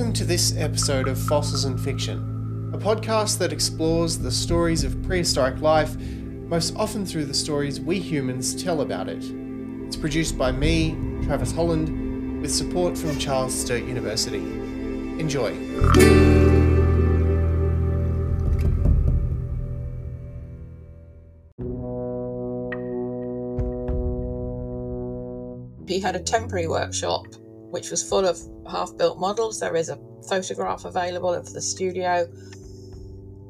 Welcome to this episode of Fossils and Fiction, a podcast that explores the stories of prehistoric life, most often through the stories we humans tell about it. It's produced by me, Travis Holland, with support from Charles Sturt University. Enjoy. He had a temporary workshop which was full of half built models. There is a photograph available of the studio.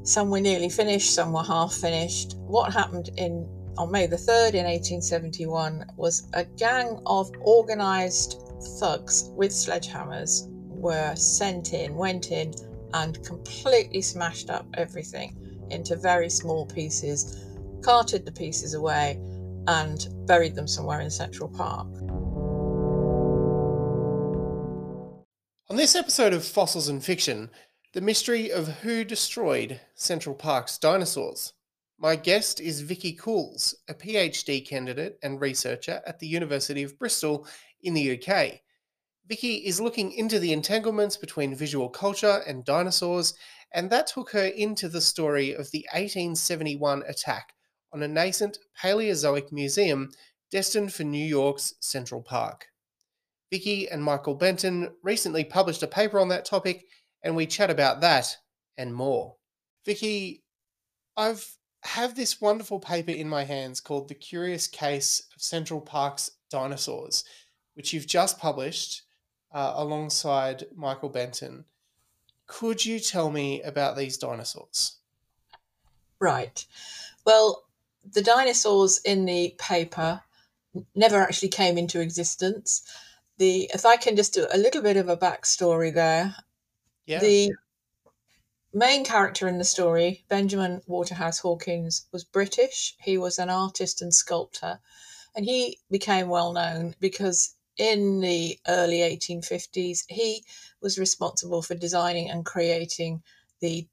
Some were nearly finished, some were half finished. What happened in on May the 3rd in 1871 was a gang of organised thugs with sledgehammers were sent in, went in, and completely smashed up everything into very small pieces, carted the pieces away, and buried them somewhere in Central Park. On this episode of Fossils and Fiction, the mystery of who destroyed Central Park's dinosaurs. My guest is Vicky Coules, a PhD candidate and researcher at the University of Bristol in the UK. Vicky is looking into the entanglements between visual culture and dinosaurs, and that took her into the story of the 1871 attack on a nascent Paleozoic museum destined for New York's Central Park. Vicky and Michael Benton recently published a paper on that topic, and we chat about that and more. Vicky, I've have this wonderful paper in my hands called The Curious Case of Central Park's Dinosaurs, which you've just published uh, alongside Michael Benton. Could you tell me about these dinosaurs? Right. Well, the dinosaurs in the paper never actually came into existence the if I can just do a little bit of a backstory there. Yeah. The main character in the story, Benjamin Waterhouse Hawkins, was British. He was an artist and sculptor, and he became well known because in the early 1850s he was responsible for designing and creating the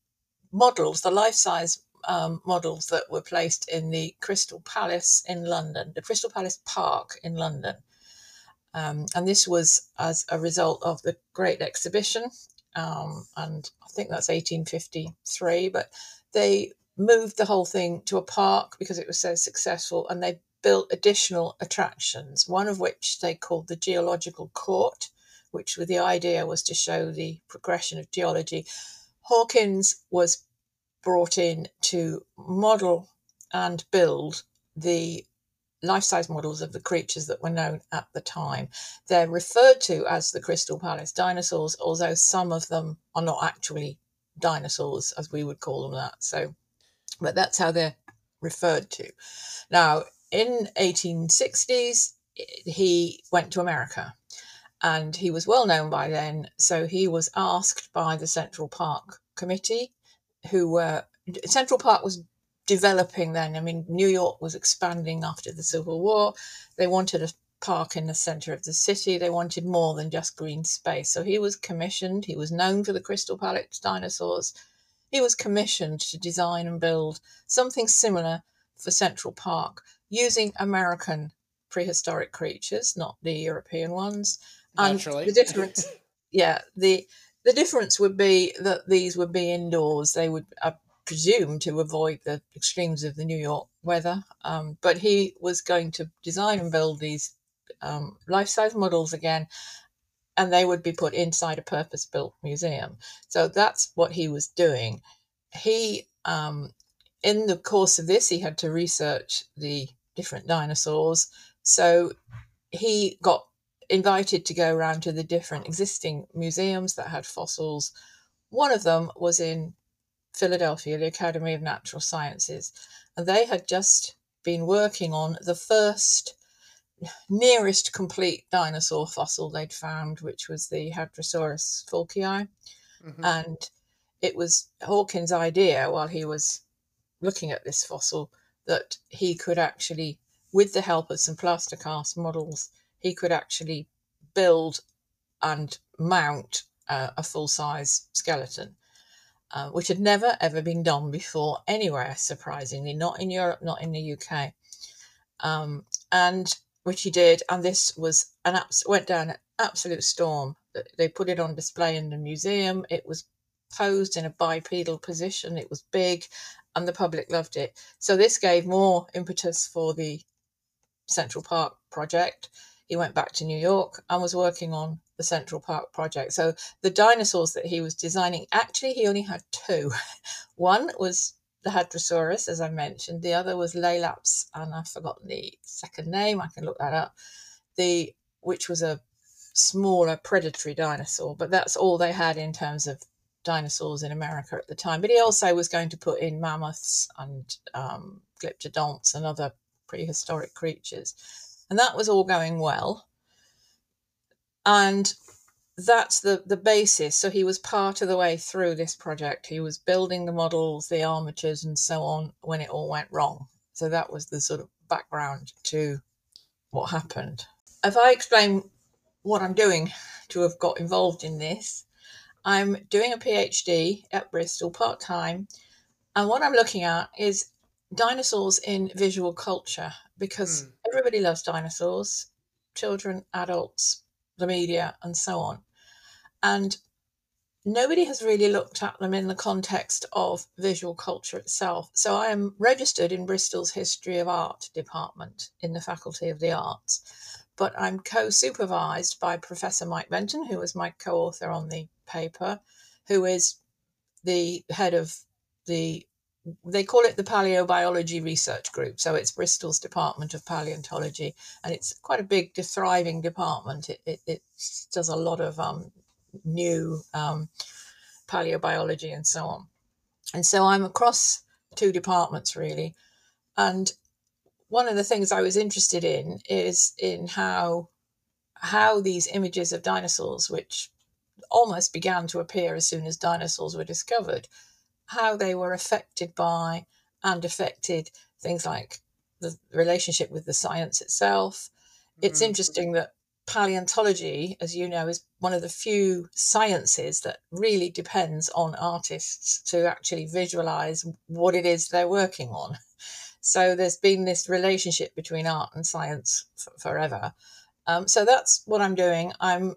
models, the life size um, models that were placed in the Crystal Palace in London, the Crystal Palace Park in London. Um, and this was as a result of the Great Exhibition, um, and I think that's 1853. But they moved the whole thing to a park because it was so successful, and they built additional attractions, one of which they called the Geological Court, which the idea was to show the progression of geology. Hawkins was brought in to model and build the life size models of the creatures that were known at the time. They're referred to as the Crystal Palace dinosaurs, although some of them are not actually dinosaurs, as we would call them that. So, but that's how they're referred to. Now, in 1860s, he went to America and he was well known by then. So he was asked by the Central Park Committee, who were Central Park was developing then. I mean, New York was expanding after the Civil War. They wanted a park in the center of the city. They wanted more than just green space. So he was commissioned. He was known for the Crystal Palace dinosaurs. He was commissioned to design and build something similar for Central Park using American prehistoric creatures, not the European ones. Naturally. And the difference, yeah, the the difference would be that these would be indoors. They would uh, presume to avoid the extremes of the New York weather. Um, but he was going to design and build these um, life size models again, and they would be put inside a purpose built museum. So that's what he was doing. He, um, in the course of this, he had to research the different dinosaurs. So he got invited to go around to the different existing museums that had fossils. One of them was in Philadelphia, the Academy of Natural Sciences, and they had just been working on the first nearest complete dinosaur fossil they'd found, which was the Hadrosaurus foulkii. Mm-hmm. And it was Hawkins' idea while he was looking at this fossil that he could actually, with the help of some plaster cast models, he could actually build and mount uh, a full size skeleton uh, which had never ever been done before anywhere, surprisingly, not in Europe, not in the UK. Um, and which he did, and this was an abs- went down an absolute storm. They put it on display in the museum. It was posed in a bipedal position. It was big, and the public loved it. So this gave more impetus for the Central Park project. He went back to New York and was working on the Central Park project. So the dinosaurs that he was designing, actually, he only had two. One was the Hadrosaurus, as I mentioned. The other was Laelaps, and I've forgotten the second name. I can look that up. The which was a smaller predatory dinosaur, but that's all they had in terms of dinosaurs in America at the time. But he also was going to put in mammoths and um, glyptodonts and other prehistoric creatures, and that was all going well. And that's the the basis. So he was part of the way through this project. He was building the models the armatures and so on when it all went wrong. So that was the sort of background to what happened. If i explain what i'm doing to have got involved in this i'm doing a phd at bristol part-time. And what i'm looking at is dinosaurs in visual culture because mm. everybody loves dinosaurs children adults the media and so on and nobody has really looked at them in the context of visual culture itself. So I am registered in Bristol's History of Art department in the Faculty of the Arts, but I'm co supervised by Professor Mike Benton, who was my co author on the paper, who is the head of the they call it the paleobiology research group so it's bristol's department of paleontology and it's quite a big thriving department it, it, it does a lot of um, new um, paleobiology and so on. And so I'm across two departments really. And one of the things I was interested in is in how how these images of dinosaurs, which almost began to appear as soon as dinosaurs were discovered, how they were affected by and affected things like the relationship with the science itself. It's mm-hmm. interesting that paleontology, as you know, is one of the few sciences that really depends on artists to actually visualize what it is they're working on. So there's been this relationship between art and science f- forever. Um, so that's what I'm doing. I'm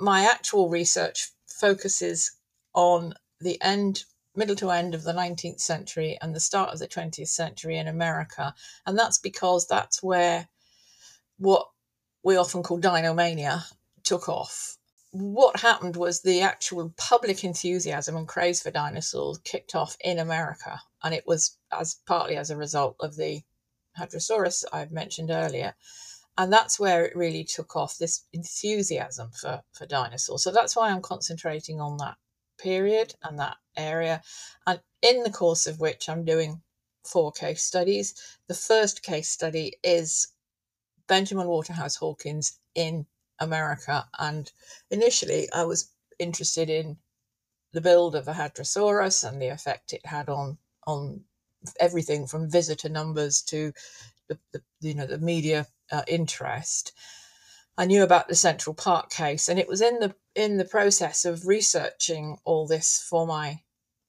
my actual research focuses on the end, middle to end of the 19th century and the start of the 20th century in America, and that's because that's where what we often call dinomania took off. What happened was the actual public enthusiasm and craze for dinosaurs kicked off in America, and it was as partly as a result of the Hadrosaurus I've mentioned earlier. And that's where it really took off this enthusiasm for, for dinosaurs. So that's why I'm concentrating on that period and that area. And in the course of which I'm doing four case studies. The first case study is Benjamin Waterhouse Hawkins in America. And initially, I was interested in the build of the Hadrosaurus and the effect it had on on everything from visitor numbers to the, the you know the media uh, interest. I knew about the Central Park case, and it was in the in the process of researching all this for my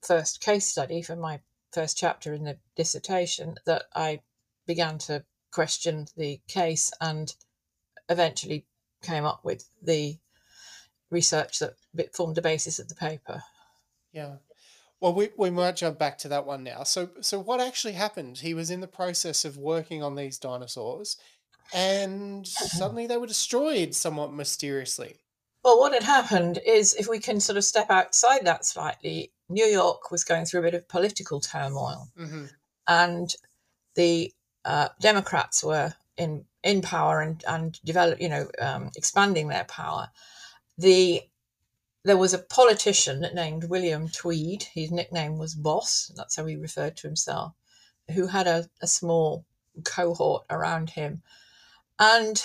first case study for my first chapter in the dissertation that I began to question the case and eventually came up with the research that formed the basis of the paper. Yeah. Well, we, we might jump back to that one now. So, so what actually happened? He was in the process of working on these dinosaurs, and suddenly they were destroyed somewhat mysteriously. Well, what had happened is, if we can sort of step outside that slightly, New York was going through a bit of political turmoil, mm-hmm. and the uh, Democrats were in in power and and develop, you know, um, expanding their power. The there was a politician named William Tweed. His nickname was Boss. That's how he referred to himself. Who had a, a small cohort around him, and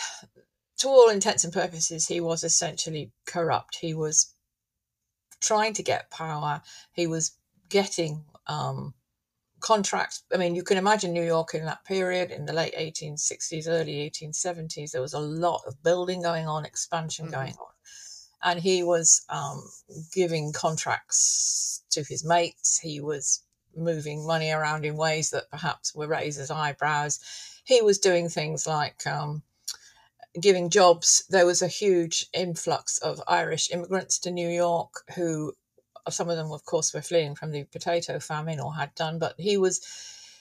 to all intents and purposes, he was essentially corrupt. He was trying to get power. He was getting um, contracts. I mean, you can imagine New York in that period, in the late 1860s, early 1870s, there was a lot of building going on, expansion mm-hmm. going on. And he was um, giving contracts to his mates. He was moving money around in ways that perhaps were raised as eyebrows. He was doing things like um, giving jobs. There was a huge influx of Irish immigrants to New York who some of them of course were fleeing from the potato famine or had done but he was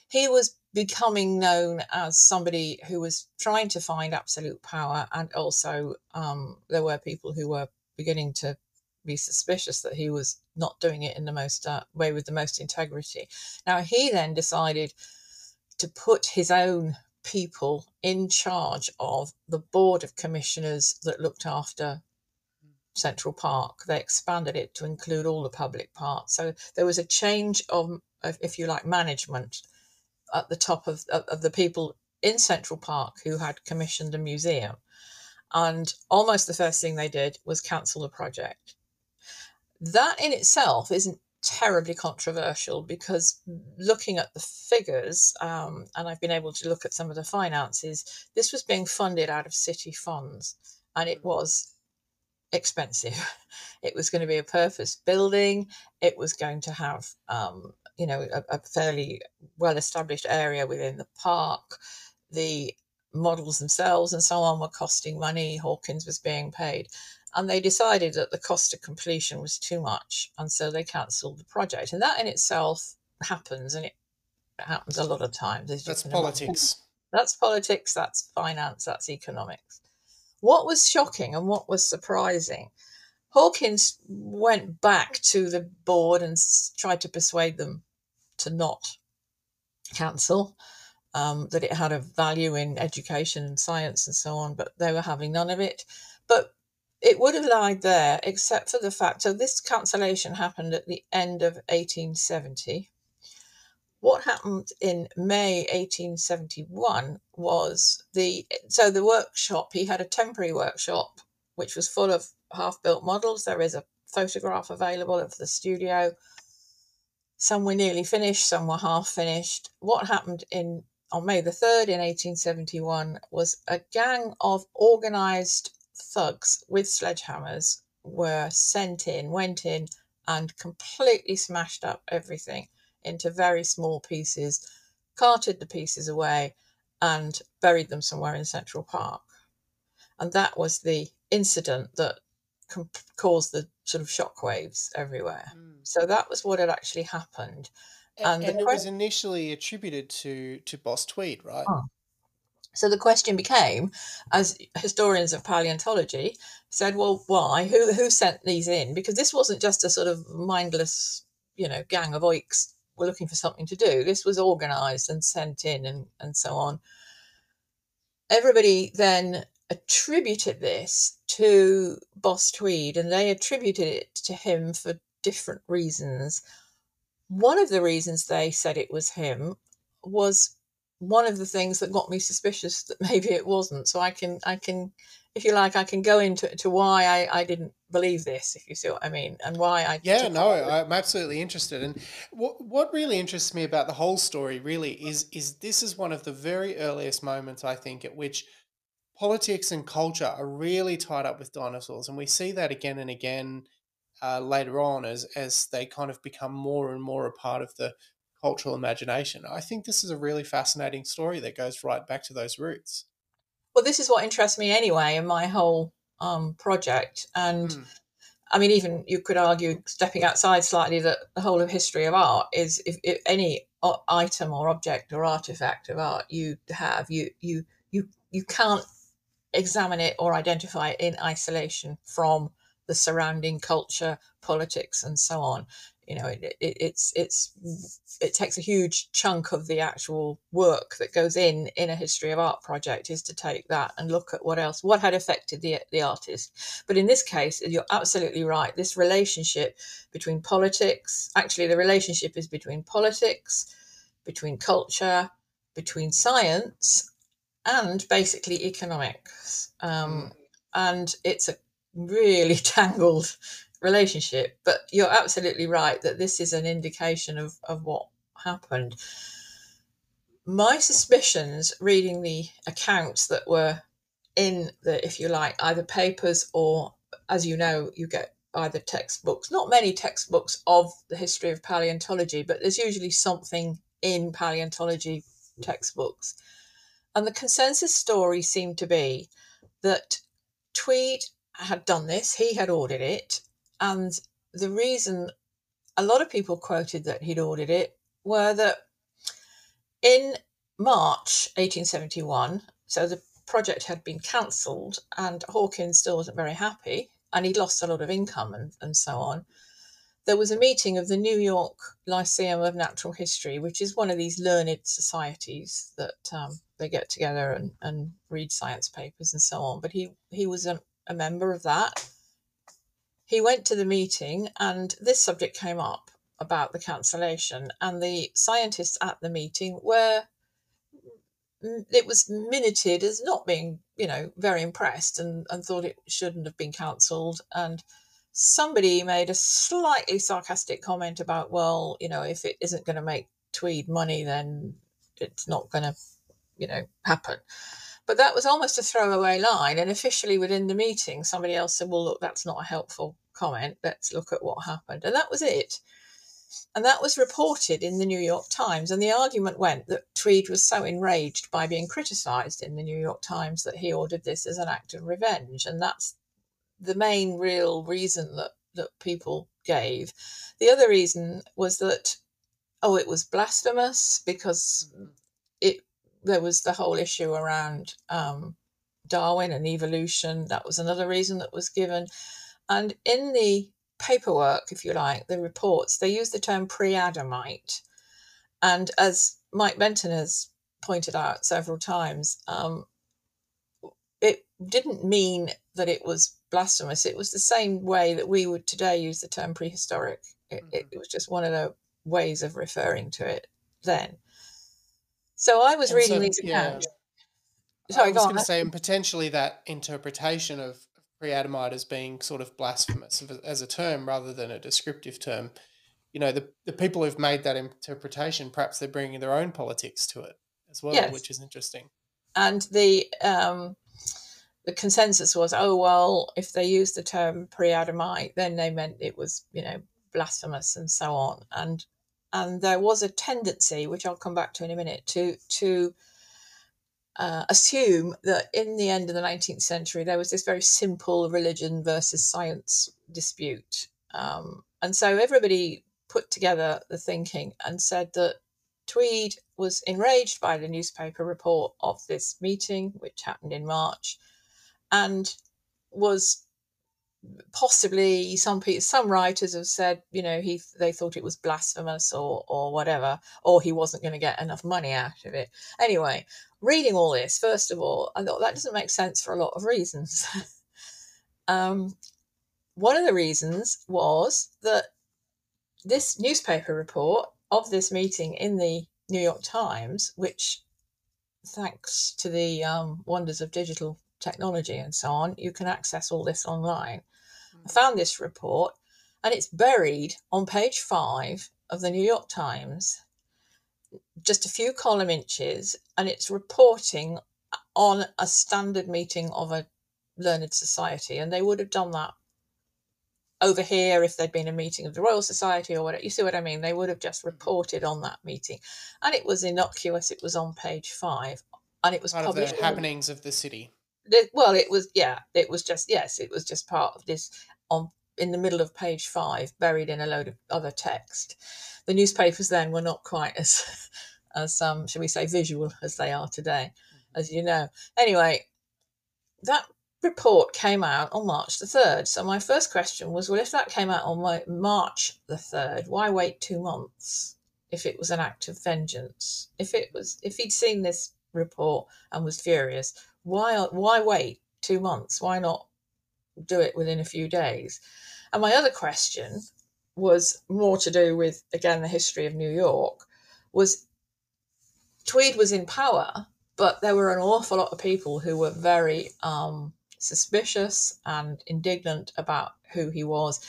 he was becoming known as somebody who was trying to find absolute power and also um, there were people who were beginning to be suspicious that he was not doing it in the most uh, way with the most integrity now he then decided to put his own people in charge of the board of commissioners that looked after Central Park. They expanded it to include all the public parts. So there was a change of, if you like, management at the top of, of, of the people in Central Park who had commissioned a museum. And almost the first thing they did was cancel the project. That in itself isn't terribly controversial because looking at the figures, um, and I've been able to look at some of the finances, this was being funded out of city funds and it was expensive. It was going to be a purpose building. It was going to have, um, you know, a, a fairly well established area within the park. The models themselves and so on were costing money. Hawkins was being paid. And they decided that the cost of completion was too much. And so they cancelled the project. And that in itself happens. And it happens a lot of times. That's politics. That's politics. That's finance. That's economics. What was shocking and what was surprising, Hawkins went back to the board and tried to persuade them to not cancel, um, that it had a value in education and science and so on, but they were having none of it. But it would have lied there, except for the fact so this cancellation happened at the end of 1870 what happened in May 1871 was the so the workshop he had a temporary workshop which was full of half-built models. There is a photograph available of the studio. Some were nearly finished, some were half finished. What happened in on May the 3rd in 1871 was a gang of organized thugs with sledgehammers were sent in, went in and completely smashed up everything into very small pieces, carted the pieces away, and buried them somewhere in Central Park. And that was the incident that caused the sort of shockwaves everywhere. Mm. So that was what had actually happened. And, and, and it was initially attributed to to Boss Tweed, right? Oh. So the question became, as historians of paleontology said, well, why? Who who sent these in? Because this wasn't just a sort of mindless, you know, gang of oiks were looking for something to do. This was organised and sent in and, and so on. Everybody then attributed this to Boss Tweed and they attributed it to him for different reasons. One of the reasons they said it was him was one of the things that got me suspicious that maybe it wasn't. So I can I can if you like, I can go into to why I, I didn't believe this, if you see what I mean, and why I. Yeah, no, I'm absolutely interested. And what what really interests me about the whole story really is is this is one of the very earliest moments I think at which politics and culture are really tied up with dinosaurs, and we see that again and again uh, later on as as they kind of become more and more a part of the cultural imagination. I think this is a really fascinating story that goes right back to those roots well, this is what interests me anyway in my whole um, project. And mm. I mean, even you could argue, stepping outside slightly, that the whole of history of art is if, if any item or object or artifact of art you have, you you you you can't examine it or identify it in isolation from the surrounding culture, politics, and so on you know it, it, it's it's it takes a huge chunk of the actual work that goes in in a history of art project is to take that and look at what else what had affected the the artist but in this case you're absolutely right this relationship between politics actually the relationship is between politics between culture between science and basically economics um, mm. and it's a really tangled relationship. But you're absolutely right that this is an indication of, of what happened. My suspicions, reading the accounts that were in the, if you like, either papers or, as you know, you get either textbooks, not many textbooks of the history of paleontology, but there's usually something in paleontology textbooks. And the consensus story seemed to be that Tweed had done this, he had ordered it, and the reason a lot of people quoted that he'd ordered it were that in March 1871, so the project had been cancelled and Hawkins still wasn't very happy and he'd lost a lot of income and, and so on. There was a meeting of the New York Lyceum of Natural History, which is one of these learned societies that um, they get together and, and read science papers and so on. But he, he was a, a member of that. He went to the meeting and this subject came up about the cancellation, and the scientists at the meeting were it was minuted as not being, you know, very impressed and, and thought it shouldn't have been cancelled. And somebody made a slightly sarcastic comment about, well, you know, if it isn't going to make Tweed money, then it's not going to, you know, happen. But that was almost a throwaway line. And officially within the meeting, somebody else said, well, look, that's not a helpful comment. Let's look at what happened. And that was it. And that was reported in the New York Times. And the argument went that Tweed was so enraged by being criticised in the New York Times that he ordered this as an act of revenge. And that's the main real reason that, that people gave. The other reason was that, oh, it was blasphemous because it there was the whole issue around um, Darwin and evolution. That was another reason that was given. And in the paperwork, if you like, the reports, they use the term pre Adamite. And as Mike Benton has pointed out several times, um, it didn't mean that it was blasphemous. It was the same way that we would today use the term prehistoric. It, mm-hmm. it was just one of the ways of referring to it then. So I was and reading so, these accounts. Yeah. Sorry, I was going to say, and potentially that interpretation of pre-Adamite as being sort of blasphemous as a term rather than a descriptive term. You know, the, the people who've made that interpretation, perhaps they're bringing their own politics to it as well, yes. which is interesting. And the um, the consensus was, oh well, if they used the term pre-Adamite, then they meant it was, you know, blasphemous and so on. And and there was a tendency, which I'll come back to in a minute, to to uh, assume that in the end of the 19th century there was this very simple religion versus science dispute. Um, and so everybody put together the thinking and said that Tweed was enraged by the newspaper report of this meeting, which happened in March, and was possibly some people, some writers have said, you know, he they thought it was blasphemous or or whatever, or he wasn't going to get enough money out of it. Anyway, reading all this, first of all, I thought that doesn't make sense for a lot of reasons. um, one of the reasons was that this newspaper report of this meeting in the New York Times, which, thanks to the um, wonders of digital technology and so on, you can access all this online. I found this report and it's buried on page five of the New York Times just a few column inches and it's reporting on a standard meeting of a learned society. And they would have done that over here if there'd been a meeting of the royal society or whatever. You see what i mean? They would have just mm-hmm. reported on that meeting. And it was innocuous. It was on page five and it was part published of the happenings of the city well it was yeah it was just yes it was just part of this on in the middle of page five buried in a load of other text. The newspapers then were not quite as as um shall we say visual as they are today mm-hmm. as you know. Anyway that report came out on march the 3rd so my first question was well if that came out on march the 3rd why wait two months if it was an act of vengeance? If it was if he'd seen this report and was furious why why wait two months why not do it within a few days and my other question was more to do with again the history of New York was Tweed was in power, but there were an awful lot of people who were very um, suspicious and indignant about who he was.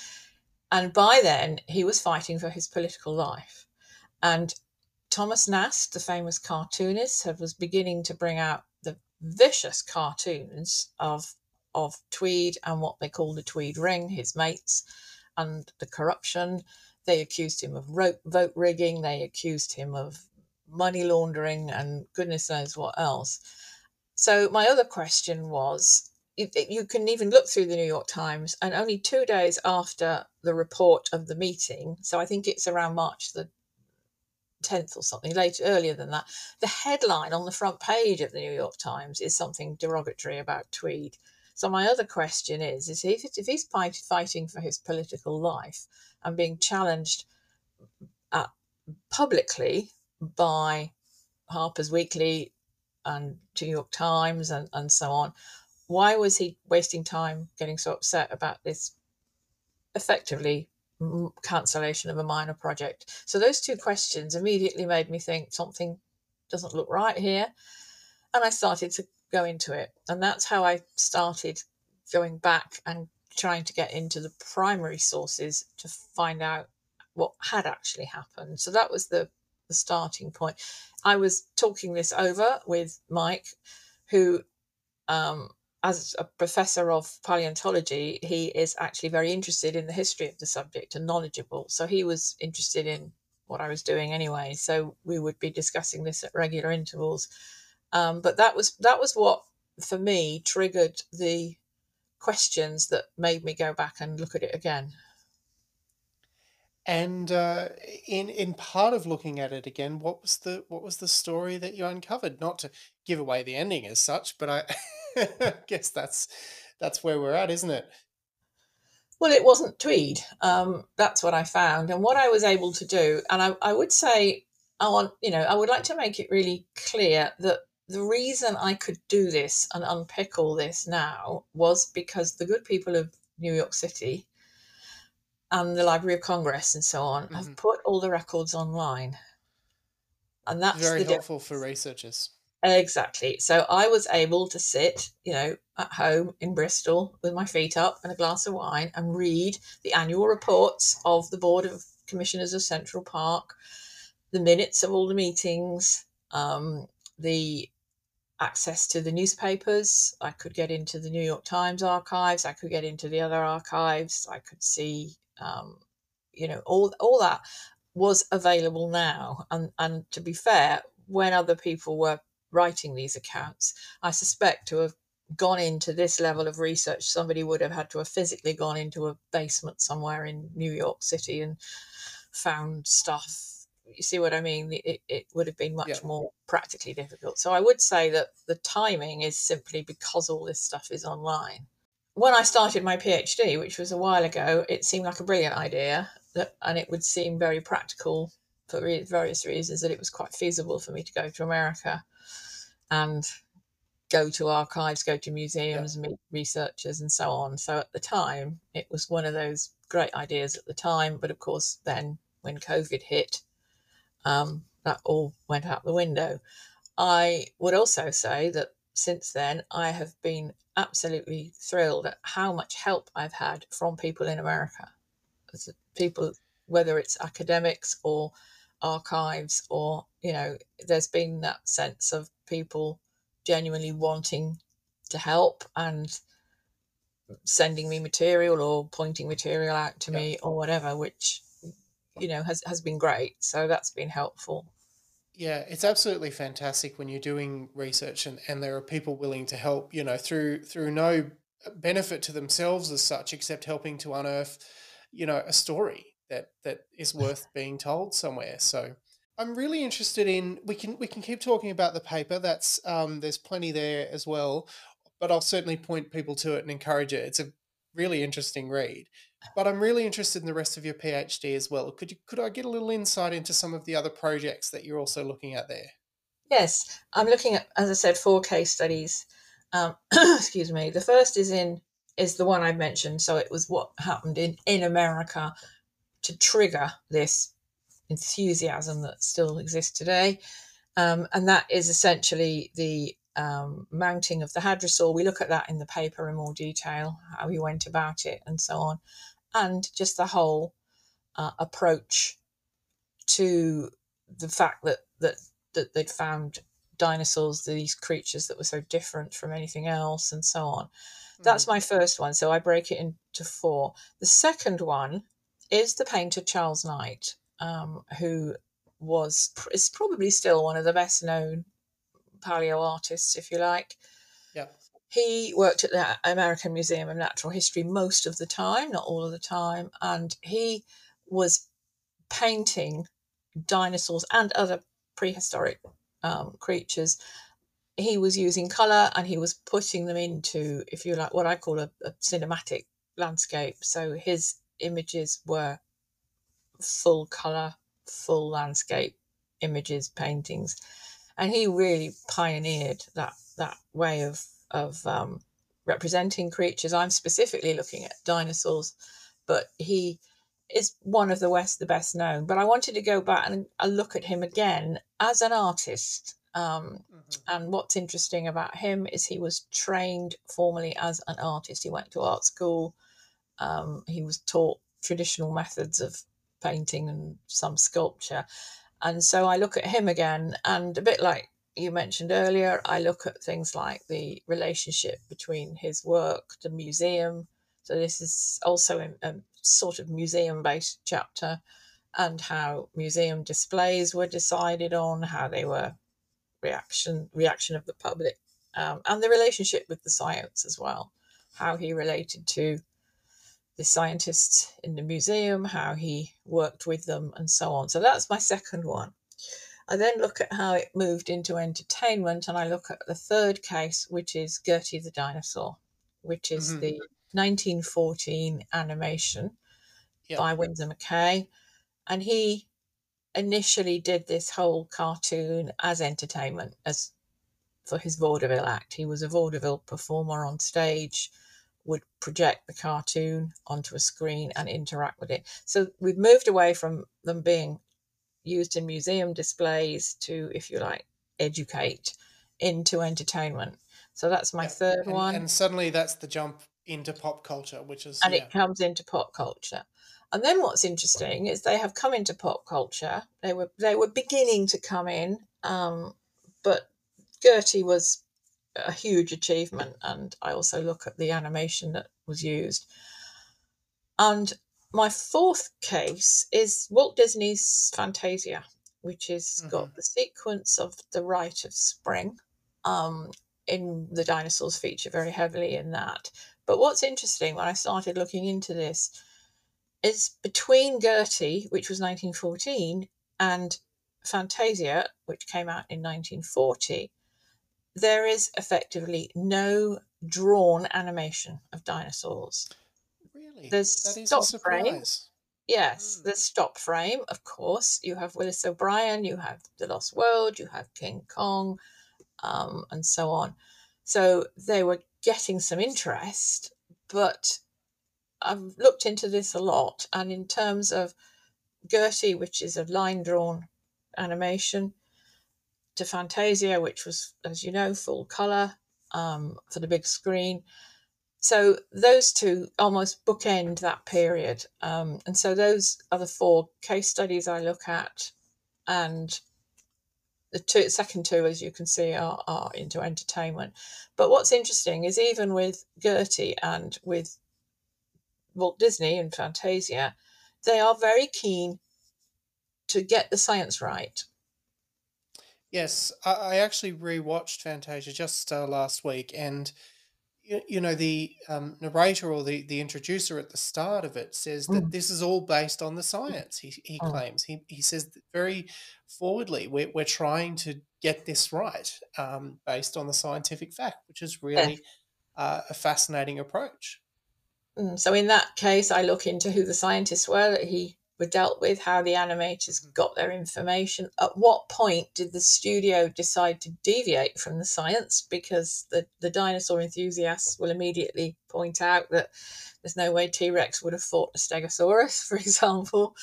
And by then, he was fighting for his political life. And Thomas Nast, the famous cartoonist, was beginning to bring out vicious cartoons of of Tweed and what they called the Tweed Ring, his mates and the corruption. They accused him of vote rigging. They accused him of money laundering and goodness knows what else. So, my other question was you, you can even look through the New York Times, and only two days after the report of the meeting, so I think it's around March the 10th or something later earlier than that. The headline on the front page of the new york times is something derogatory about tweed. So my other question is is if, if he's fighting for his political life and being challenged uh, publicly by harper's weekly and new york times and, and so on why was he wasting time getting so upset about this effectively cancellation of a minor project. So those two questions immediately made me think something doesn't look right here. And I started to go into it. And that's how I started going back and trying to get into the primary sources to find out what had actually happened. So that was the, the starting point. I was talking this over with Mike, who um, as a professor of paleontology, he is actually very interested in the history of the subject and knowledgeable. So he was interested in what I was doing anyway. So we would be discussing this at regular intervals. Um, but that was that was what for me triggered the questions that made me go back and look at it again. And uh, in in part of looking at it again, what was the what was the story that you uncovered? Not to give away the ending as such, but I I guess that's that's where we're at, isn't it? Well, it wasn't tweed. Um, that's what I found, and what I was able to do. And I, I would say, I want you know, I would like to make it really clear that the reason I could do this and unpick all this now was because the good people of New York City and the Library of Congress and so on mm-hmm. have put all the records online. And that's very helpful difference. for researchers. Exactly. So I was able to sit, you know, at home in Bristol with my feet up and a glass of wine and read the annual reports of the Board of Commissioners of Central Park, the minutes of all the meetings, um, the access to the newspapers. I could get into the New York Times archives. I could get into the other archives. I could see, um, you know, all all that was available now. And and to be fair, when other people were writing these accounts. I suspect to have gone into this level of research, somebody would have had to have physically gone into a basement somewhere in New York City and found stuff. You see what I mean? It, it would have been much yeah. more practically difficult. So I would say that the timing is simply because all this stuff is online. When I started my PhD, which was a while ago, it seemed like a brilliant idea, that, and it would seem very practical for various reasons that it was quite feasible for me to go to America and go to archives, go to museums, yeah. meet researchers, and so on. So at the time, it was one of those great ideas at the time. But of course, then when COVID hit, um, that all went out the window. I would also say that since then, I have been absolutely thrilled at how much help I've had from people in America. People, whether it's academics or archives, or, you know, there's been that sense of people genuinely wanting to help and sending me material or pointing material out to yeah. me or whatever, which you know has has been great. So that's been helpful. Yeah, it's absolutely fantastic when you're doing research and, and there are people willing to help, you know, through through no benefit to themselves as such, except helping to unearth, you know, a story that that is worth being told somewhere. So I'm really interested in we can we can keep talking about the paper. That's um, there's plenty there as well, but I'll certainly point people to it and encourage it. It's a really interesting read. But I'm really interested in the rest of your PhD as well. Could you could I get a little insight into some of the other projects that you're also looking at there? Yes, I'm looking at, as I said, four case studies. Um, excuse me. The first is in is the one I've mentioned. So it was what happened in in America to trigger this enthusiasm that still exists today. Um, and that is essentially the um, mounting of the hadrosaur. We look at that in the paper in more detail, how we went about it, and so on, and just the whole uh, approach to the fact that that that they'd found dinosaurs, these creatures that were so different from anything else, and so on. That's mm. my first one. So I break it into four. The second one is the painter Charles Knight um, who was is probably still one of the best known paleo artists, if you like. Yeah. he worked at the American Museum of Natural History most of the time, not all of the time, and he was painting dinosaurs and other prehistoric um, creatures. He was using color and he was putting them into, if you like, what I call a, a cinematic landscape. So his images were full color, full landscape images, paintings, and he really pioneered that that way of of um, representing creatures. I'm specifically looking at dinosaurs, but he is one of the West the best known. But I wanted to go back and uh, look at him again as an artist. Um, mm-hmm. And what's interesting about him is he was trained formally as an artist. He went to art school. Um, he was taught traditional methods of painting and some sculpture. And so I look at him again, and a bit like you mentioned earlier, I look at things like the relationship between his work, the museum. So this is also a sort of museum based chapter, and how museum displays were decided on, how they were reaction reaction of the public, um, and the relationship with the science as well, how he related to the scientists in the museum, how he worked with them, and so on. So that's my second one. I then look at how it moved into entertainment, and I look at the third case, which is Gertie the Dinosaur, which is mm-hmm. the 1914 animation yep. by Winsor McCay. And he initially did this whole cartoon as entertainment, as for his vaudeville act. He was a vaudeville performer on stage, would project the cartoon onto a screen and interact with it. So we've moved away from them being used in museum displays to, if you like, educate into entertainment. So that's my yeah. third and, one. And suddenly that's the jump into pop culture, which is and yeah. it comes into pop culture. And then what's interesting is they have come into pop culture. They were they were beginning to come in, um, but Gertie was a huge achievement. And I also look at the animation that was used. And my fourth case is Walt Disney's Fantasia, which has mm-hmm. got the sequence of the Rite of Spring. Um, in the dinosaurs feature very heavily in that. But what's interesting when I started looking into this is between Gertie, which was 1914, and Fantasia, which came out in 1940, there is effectively no drawn animation of dinosaurs. Really? There's that is stop frame. Yes, Mm. there's stop frame, of course. You have Willis O'Brien, you have The Lost World, you have King Kong, um, and so on. So they were getting some interest, but I've looked into this a lot. And in terms of Gertie, which is a line drawn animation, to Fantasia, which was, as you know, full color um, for the big screen, so those two almost bookend that period. Um, and so those are the four case studies I look at. And the two, second two, as you can see, are, are into entertainment. But what's interesting is even with Gertie and with Walt Disney and Fantasia, they are very keen to get the science right. Yes, I, I actually rewatched Fantasia just uh, last week, and you, you know the um, narrator or the, the introducer at the start of it says that Mm. this is all based on the science he, he Mm. claims he, he says very forwardly we're, we're trying to get this right um, based on the scientific fact which is really uh, a fascinating approach Mm, So in that case, I look into who the scientists were that he were dealt with, how the animators got their information. At what point did the studio decide to deviate from the science? Because the, the dinosaur enthusiasts will immediately point out that there's no way T Rex would have fought a Stegosaurus, for example.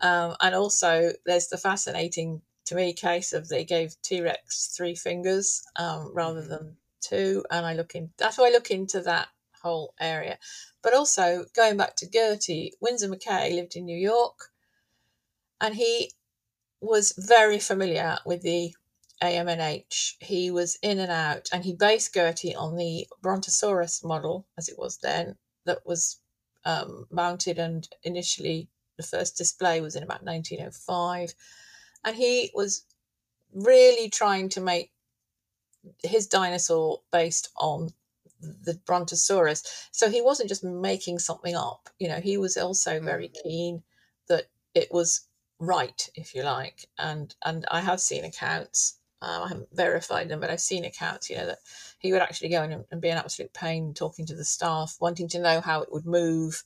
Um, and also, there's the fascinating, to me, case of they gave T Rex three fingers um, rather Mhm. than two. And I look in, that's why I look into that whole area. But also, going back to Gertie, Winsor McCay lived in New York and he was very familiar with the AMNH. He was in and out, and he based Gertie on the Brontosaurus model, as it was then, that was um, mounted and initially the first display was in about 1905. And he was really trying to make his dinosaur based on the Brontosaurus. So he wasn't just making something up. You know, he was also very Mm. keen that it was right, if you like. And and I have seen accounts. Uh, I haven't verified them, but I've seen accounts. You know that he would actually go in and, and be an absolute pain talking to the staff, wanting to know how it would move,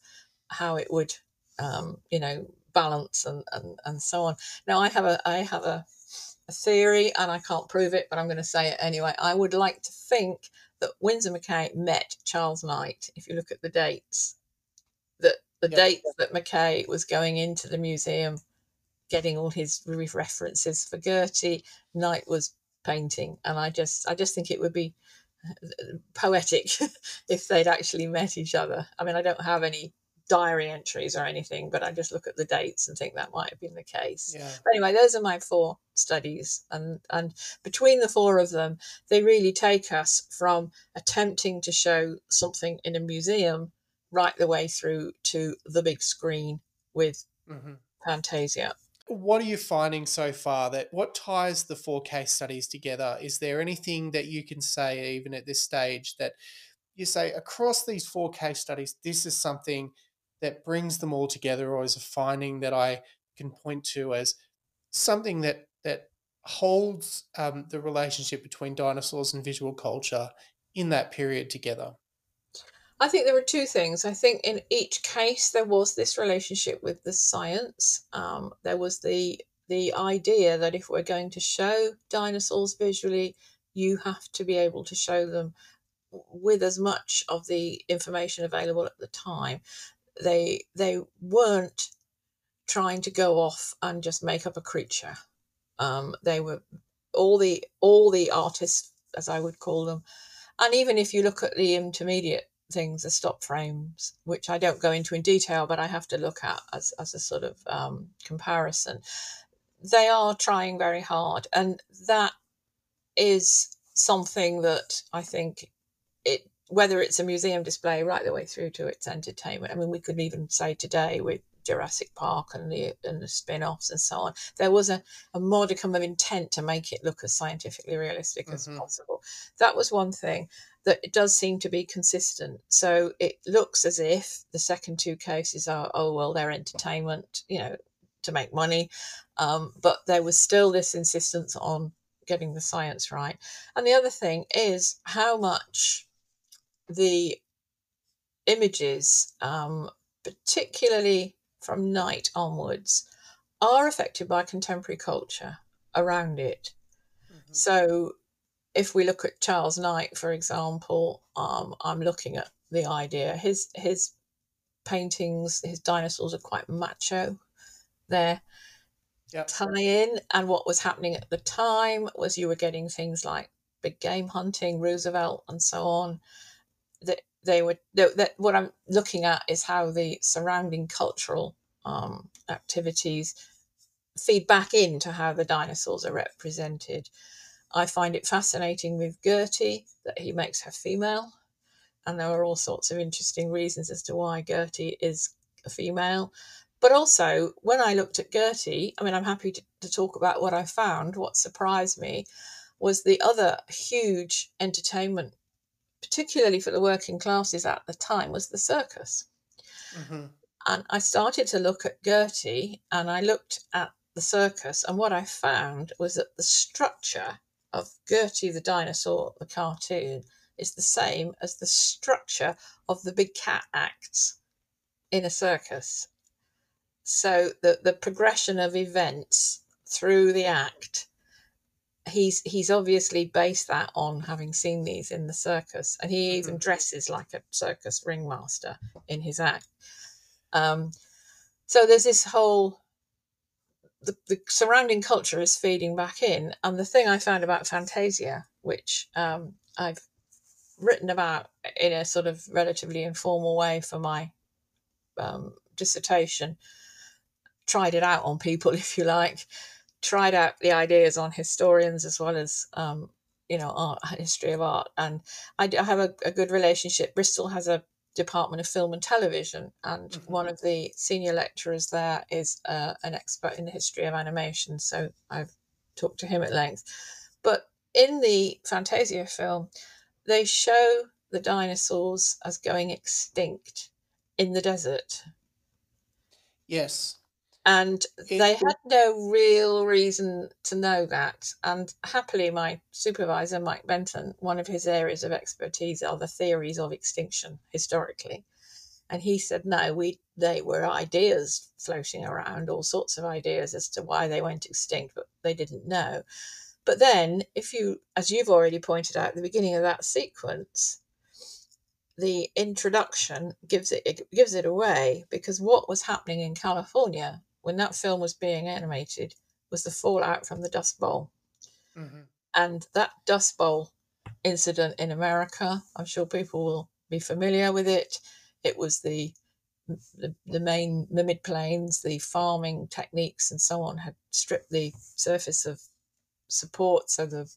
how it would, um, you know, balance and, and and so on. Now I have a I have a, a theory, and I can't prove it, but I'm going to say it anyway. I would like to think that Winsor McCay met Charles Knight. If you look at the dates, that the Yep. dates that McKay was going into the museum, getting all his references for Gertie, Knight was painting, and I just I just think it would be uh, poetic if they'd actually met each other. I mean, I don't have any diary entries or anything, but I just look at the dates and think that might have been the case. Yeah. But anyway, those are my four studies, and and between the four of them, they really take us from attempting to show something in a museum right the way through to the big screen with hmm Fantasia. What are you finding so far that what ties the four case studies together? Is there anything that you can say, even at this stage, that you say across these four case studies, this is something that brings them all together, or is a finding that I can point to as something that that holds um, the relationship between dinosaurs and visual culture in that period together? I think there were two things. I think in each case there was this relationship with the science. Um, there was the the idea that if we're going to show dinosaurs visually, you have to be able to show them with as much of the information available at the time. They they weren't trying to go off and just make up a creature. Um, they were all the all the artists, as I would call them, and even if you look at the intermediate things, the stop frames, which I don't go into in detail, but I have to look at as, as a sort of um, comparison, they are trying very hard. And that is something that I think it, whether it's a museum display right the way through to its entertainment. I mean, we could even say today with Jurassic Park and the and the spin-offs and so on, there was a, a modicum of intent to make it look as scientifically realistic as Mhm. possible. That was one thing that it does seem to be consistent. So it looks as if the second two cases are, oh well, they're entertainment, you know, to make money. Um, but there was still this insistence on getting the science right. And the other thing is how much the images, um, particularly from Knight onwards, are affected by contemporary culture around it. Mhm. So, if we look at Charles Knight, for example, um, I'm looking at the idea. His his paintings, his dinosaurs are quite macho. They're Yep. tie in, and what was happening at the time was you were getting things like big game hunting, Roosevelt, and so on. They were that what I'm looking at is how the surrounding cultural um, activities feed back into how the dinosaurs are represented. I find it fascinating with Gertie that he makes her female, and there are all sorts of interesting reasons as to why Gertie is a female. But also, when I looked at Gertie, I mean, I'm happy to, to talk about what I found. What surprised me was the other huge entertainment, particularly for the working classes at the time, was the circus. Mhm. And I started to look at Gertie and I looked at the circus, and what I found was that the structure of Gertie the dinosaur, the cartoon, is the same as the structure of the big cat acts in a circus. So the, the progression of events through the act, he's he's obviously based that on having seen these in the circus, and he even dresses like a circus ringmaster in his act. Um, so there's this whole the, the surrounding culture is feeding back in, and the thing I found about Fantasia, which um, I've written about in a sort of relatively informal way for my um, dissertation, tried it out on people, if you like, tried out the ideas on historians as well as um, you know art history of art, and I have a, a good relationship. Bristol has a department of film and television, and Mhm. one of the senior lecturers there is uh, an expert in the history of animation. So I've talked to him at length. But in the Fantasia film, they show the dinosaurs as going extinct in the desert. Yes. And they had no real reason to know that. And happily, my supervisor, Mike Benton, one of his areas of expertise are the theories of extinction historically. And he said, no, we they were ideas floating around, all sorts of ideas as to why they went extinct, but they didn't know. But then, if you, as you've already pointed out at the beginning of that sequence, the introduction gives it, it gives it away because what was happening in California when that film was being animated was the fallout from the Dust Bowl. Mhm. And that Dust Bowl incident in America, I'm sure people will be familiar with it. It was the the, the main the mid plains, the farming techniques and so on had stripped the surface of support, so the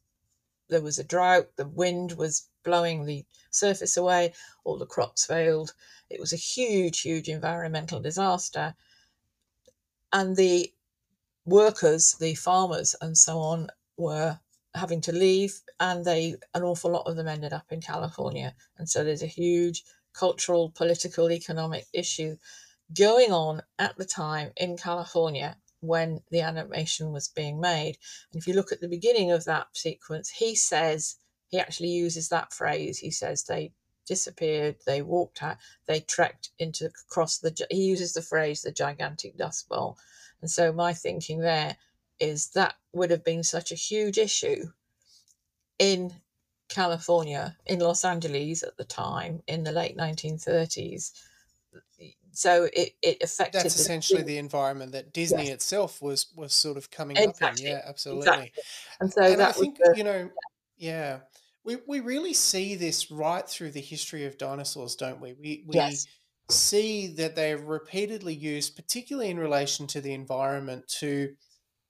there was a drought, the wind was blowing the surface away, all the crops failed. It was a huge, huge environmental disaster. And the workers, the farmers and so on, were having to leave, and they an awful lot of them ended up in California. And so there's a huge cultural, political, economic issue going on at the time in California when the animation was being made. And if you look at the beginning of that sequence, he says, he actually uses that phrase. He says they disappeared, they walked out, they trekked into across the, he uses the phrase the gigantic dust bowl. And so my thinking there is that would have been such a huge issue in California, in Los Angeles at the time, in the late 1930s. So it, it affected That's essentially the environment that Disney itself was was sort of coming up in. Yeah, absolutely. exactly. and so and that I think the, you know, yeah, we we really see this right through the history of dinosaurs, don't we? We we Yes. see that they're repeatedly used, particularly in relation to the environment, to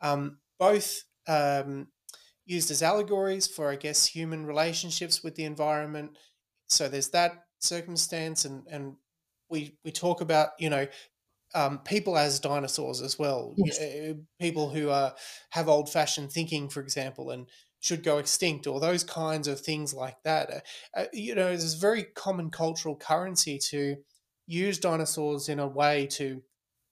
um, both um, used as allegories for, I guess, human relationships with the environment. So there's that circumstance, and and we we talk about you know um, people as dinosaurs as well. Yes. uh, People who are have old fashioned thinking, for example, and should go extinct, or those kinds of things like that. Uh, uh, you know, there's very common cultural currency to use dinosaurs in a way to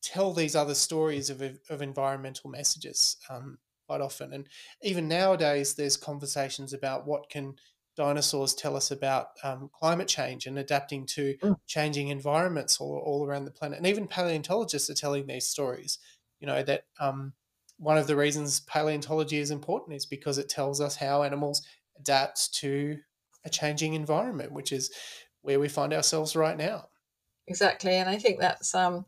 tell these other stories of, of environmental messages um, quite often. And even nowadays, there's conversations about what can dinosaurs tell us about um, climate change and adapting to Mm. changing environments all, all around the planet. And even paleontologists are telling these stories. You know that um, one of the reasons paleontology is important is because it tells us how animals adapt to a changing environment, which is where we find ourselves right now. exactly and i think that's um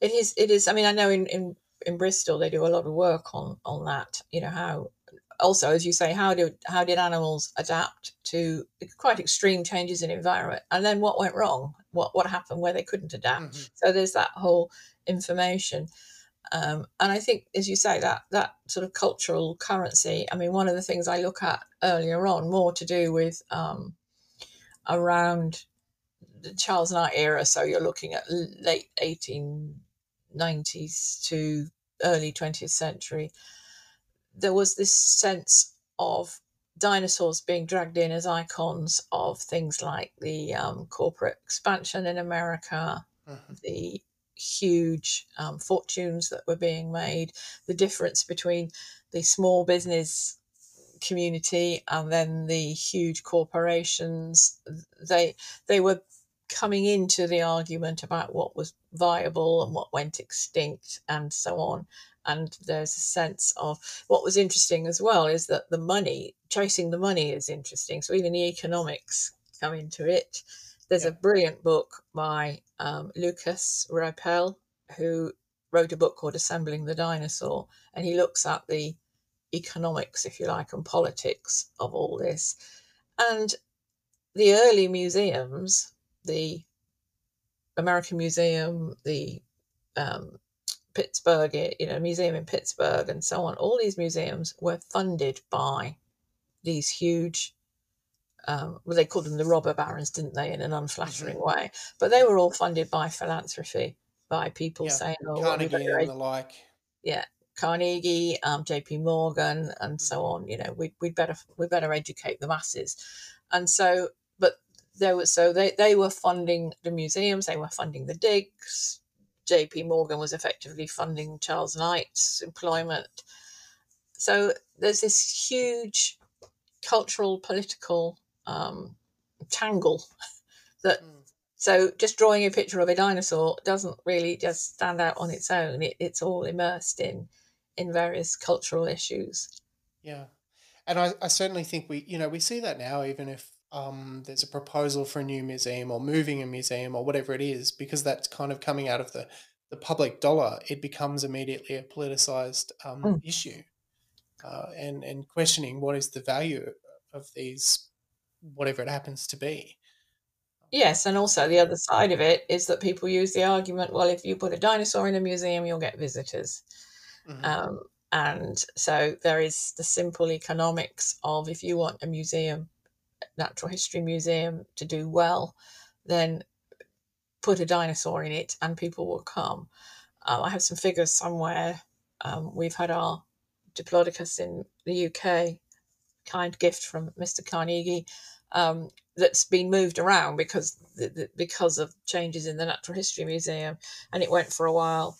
it is it is i mean i know in in, in bristol they do a lot of work on on that you know how also as you say how did how did animals adapt to quite extreme changes in environment and then what went wrong what what happened where they couldn't adapt Mhm. so there's that whole information um, and i think as you say that that sort of cultural currency i mean one of the things i look at earlier on more to do with um, around the Charles Knight era, so you're looking at late 1890s to early 20th century, there was this sense of dinosaurs being dragged in as icons of things like the um, corporate expansion in America, Mhm. the huge um, fortunes that were being made, the difference between the small business community and then the huge corporations. They they were coming into the argument about what was viable and what went extinct and so on. And there's a sense of what was interesting as well is that the money, chasing the money is interesting. So even the economics come into it. There's a brilliant book by um, Lukas Rieppel, who wrote a book called Assembling the Dinosaur, and he looks at the economics, if you like, and politics of all this. And the early museums, the American Museum, the um, Pittsburgh, you know, museum in Pittsburgh, and so on. All these museums were funded by these huge. Um, well, they called them the robber barons, didn't they, in an unflattering way? But they were all funded by philanthropy, by people Yeah, saying, "Oh, Carnegie and the like. Yeah, Carnegie, um, J.P. Morgan, and so Mhm. on. You know, we we better we better educate the masses, and so. But there was so they, they were funding the museums, they were funding the digs. JP Morgan was effectively funding Charles Knight's employment. So there's this huge cultural, political um, tangle that. Mm. So just drawing a picture of a dinosaur doesn't really just stand out on its own. It, it's all immersed in in various cultural issues. Yeah, and I, I certainly think we you know we see that now even if um, there's a proposal for a new museum or moving a museum or whatever it is, because that's kind of coming out of the, the public dollar, it becomes immediately a politicized um, mm. issue. Uh, and, and questioning what is the value of these, whatever it happens to be. Yes, and also the other side of it is that people use the argument well, if you put a dinosaur in a museum, you'll get visitors. Mm-hmm. Um, and so there is the simple economics of if you want a museum natural history museum to do well, then put a dinosaur in it and people will come. Um, I have some figures somewhere. Um, we've had our Diplodocus in the UK, kind gift from Mr. Carnegie, um, that's been moved around because the, the, because of changes in the Natural History Museum, and it went for a while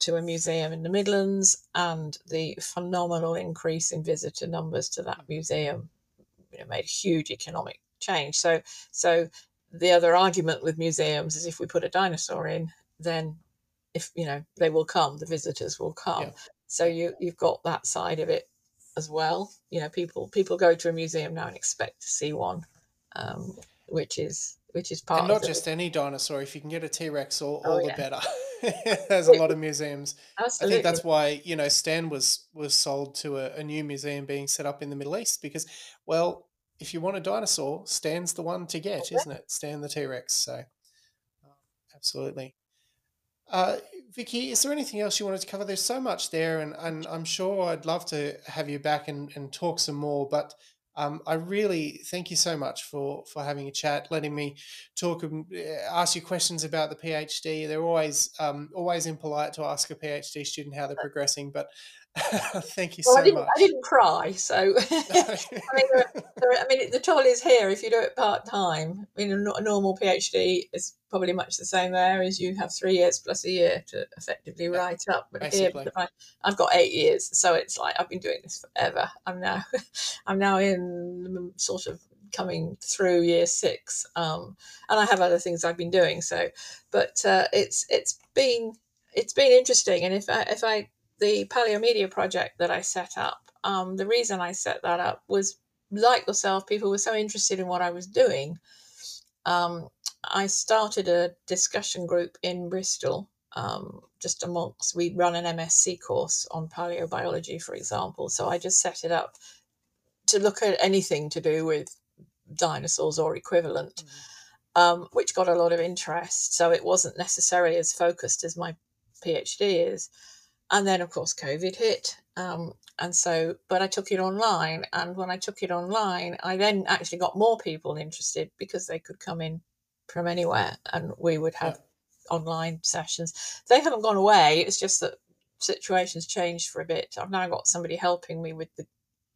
to a museum in the Midlands, and the phenomenal increase in visitor numbers to that museum you know, made a huge economic change. So, so the other argument with museums is if we put a dinosaur in, then if you know they will come, the visitors will come. Yeah. So you you've got that side of it as well. You know, people people go to a museum now and expect to see one, um, which is which is part. And not just any dinosaur. If you can get a T Rex, all, all oh, the better. There's a lot of museums. Absolutely. I think that's why you know Stan was was sold to a, a, new museum being set up in the Middle East because, well, if you want a dinosaur, Stan's the one to get, isn't it? Stan the T Rex. So, absolutely. Uh, Vicky, is there anything else you wanted to cover? There's so much there, and, and I'm sure I'd love to have you back and, and talk some more. But um, I really thank you so much for for having a chat, letting me talk and uh, ask you questions about the PhD. They're always um, always impolite to ask a PhD student how they're progressing, but Thank you well, so I didn't, much. I didn't cry, so I mean, there are, there are, I mean, the trouble is here. If you do it part time, I mean, a normal PhD is probably much the same there as you have three years plus a year to effectively write up. But Basically. here, I, I've got eight years, so it's like I've been doing this forever. I'm now, I'm now in sort of coming through year six, um, and I have other things I've been doing. So, but uh, it's it's been it's been interesting, and if I if I the Paleo Media project that I set up, um, the reason I set that up was like yourself, people were so interested in what I was doing. Um, I started a discussion group in Bristol, um, just amongst, we run an MSc course on paleobiology, for example. So I just set it up to look at anything to do with dinosaurs or equivalent, mm. um, which got a lot of interest. So it wasn't necessarily as focused as my PhD is. And then, of course, COVID hit. Um, and so, but I took it online. And when I took it online, I then actually got more people interested because they could come in from anywhere and we would have yeah. online sessions. They haven't gone away. It's just that situations changed for a bit. I've now got somebody helping me with the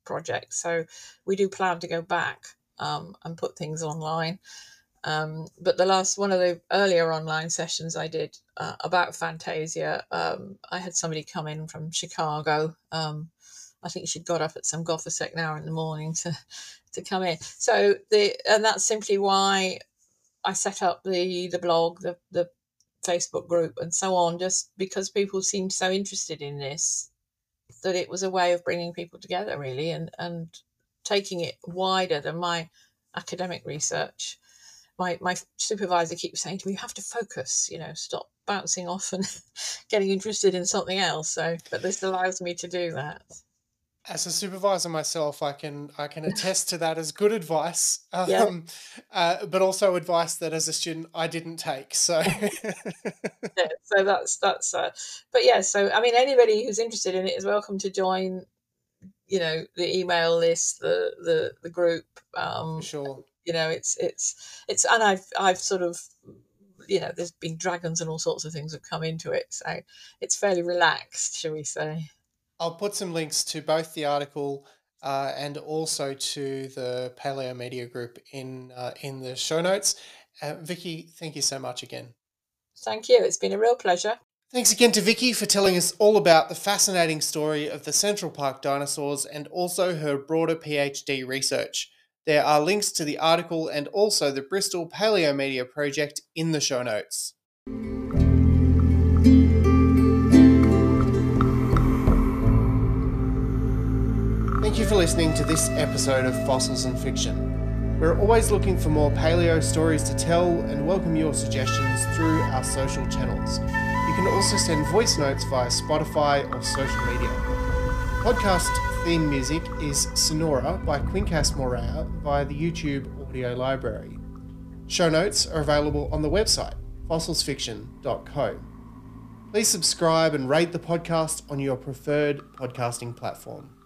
project. So we do plan to go back um, and put things online. Um, but the last one of the earlier online sessions I did uh, about Fantasia, um, I had somebody come in from Chicago. Um, I think she'd got up at some Gothisec hour in the morning to to come in. So the and that's simply why I set up the the blog, the the Facebook group, and so on, just because people seemed so interested in this that it was a way of bringing people together, really, and and taking it wider than my academic research my my supervisor keeps saying to me, "You have to focus. You know, stop bouncing off and getting interested in something else." So, but this allows me to do that. As a supervisor myself, I can I can attest to that as good advice, um, yeah. uh, but also advice that as a student I didn't take. So, yeah, so that's that's. Uh, but yeah, so I mean, anybody who's interested in it is welcome to join. You know, the email list, the the the group. Um, sure you know it's it's it's and i've i've sort of you know there's been dragons and all sorts of things have come into it so it's fairly relaxed shall we say i'll put some links to both the article uh, and also to the Paleo Media Group in uh, in the show notes. Uh, Vicky, thank you so much again. Thank you. It's been a real pleasure. Thanks again to Vicky for telling us all about the fascinating story of the Central Park dinosaurs and also her broader PhD research. There are links to the article and also the Bristol Paleo Media project in the show notes. Thank you for listening to this episode of Fossils and Fiction. We're always looking for more paleo stories to tell and welcome your suggestions through our social channels. You can also send voice notes via Spotify or social media. Podcast theme music is Sonora by Quincas Moreira via the YouTube audio library. Show notes are available on the website fossilsfiction.co. Please subscribe and rate the podcast on your preferred podcasting platform.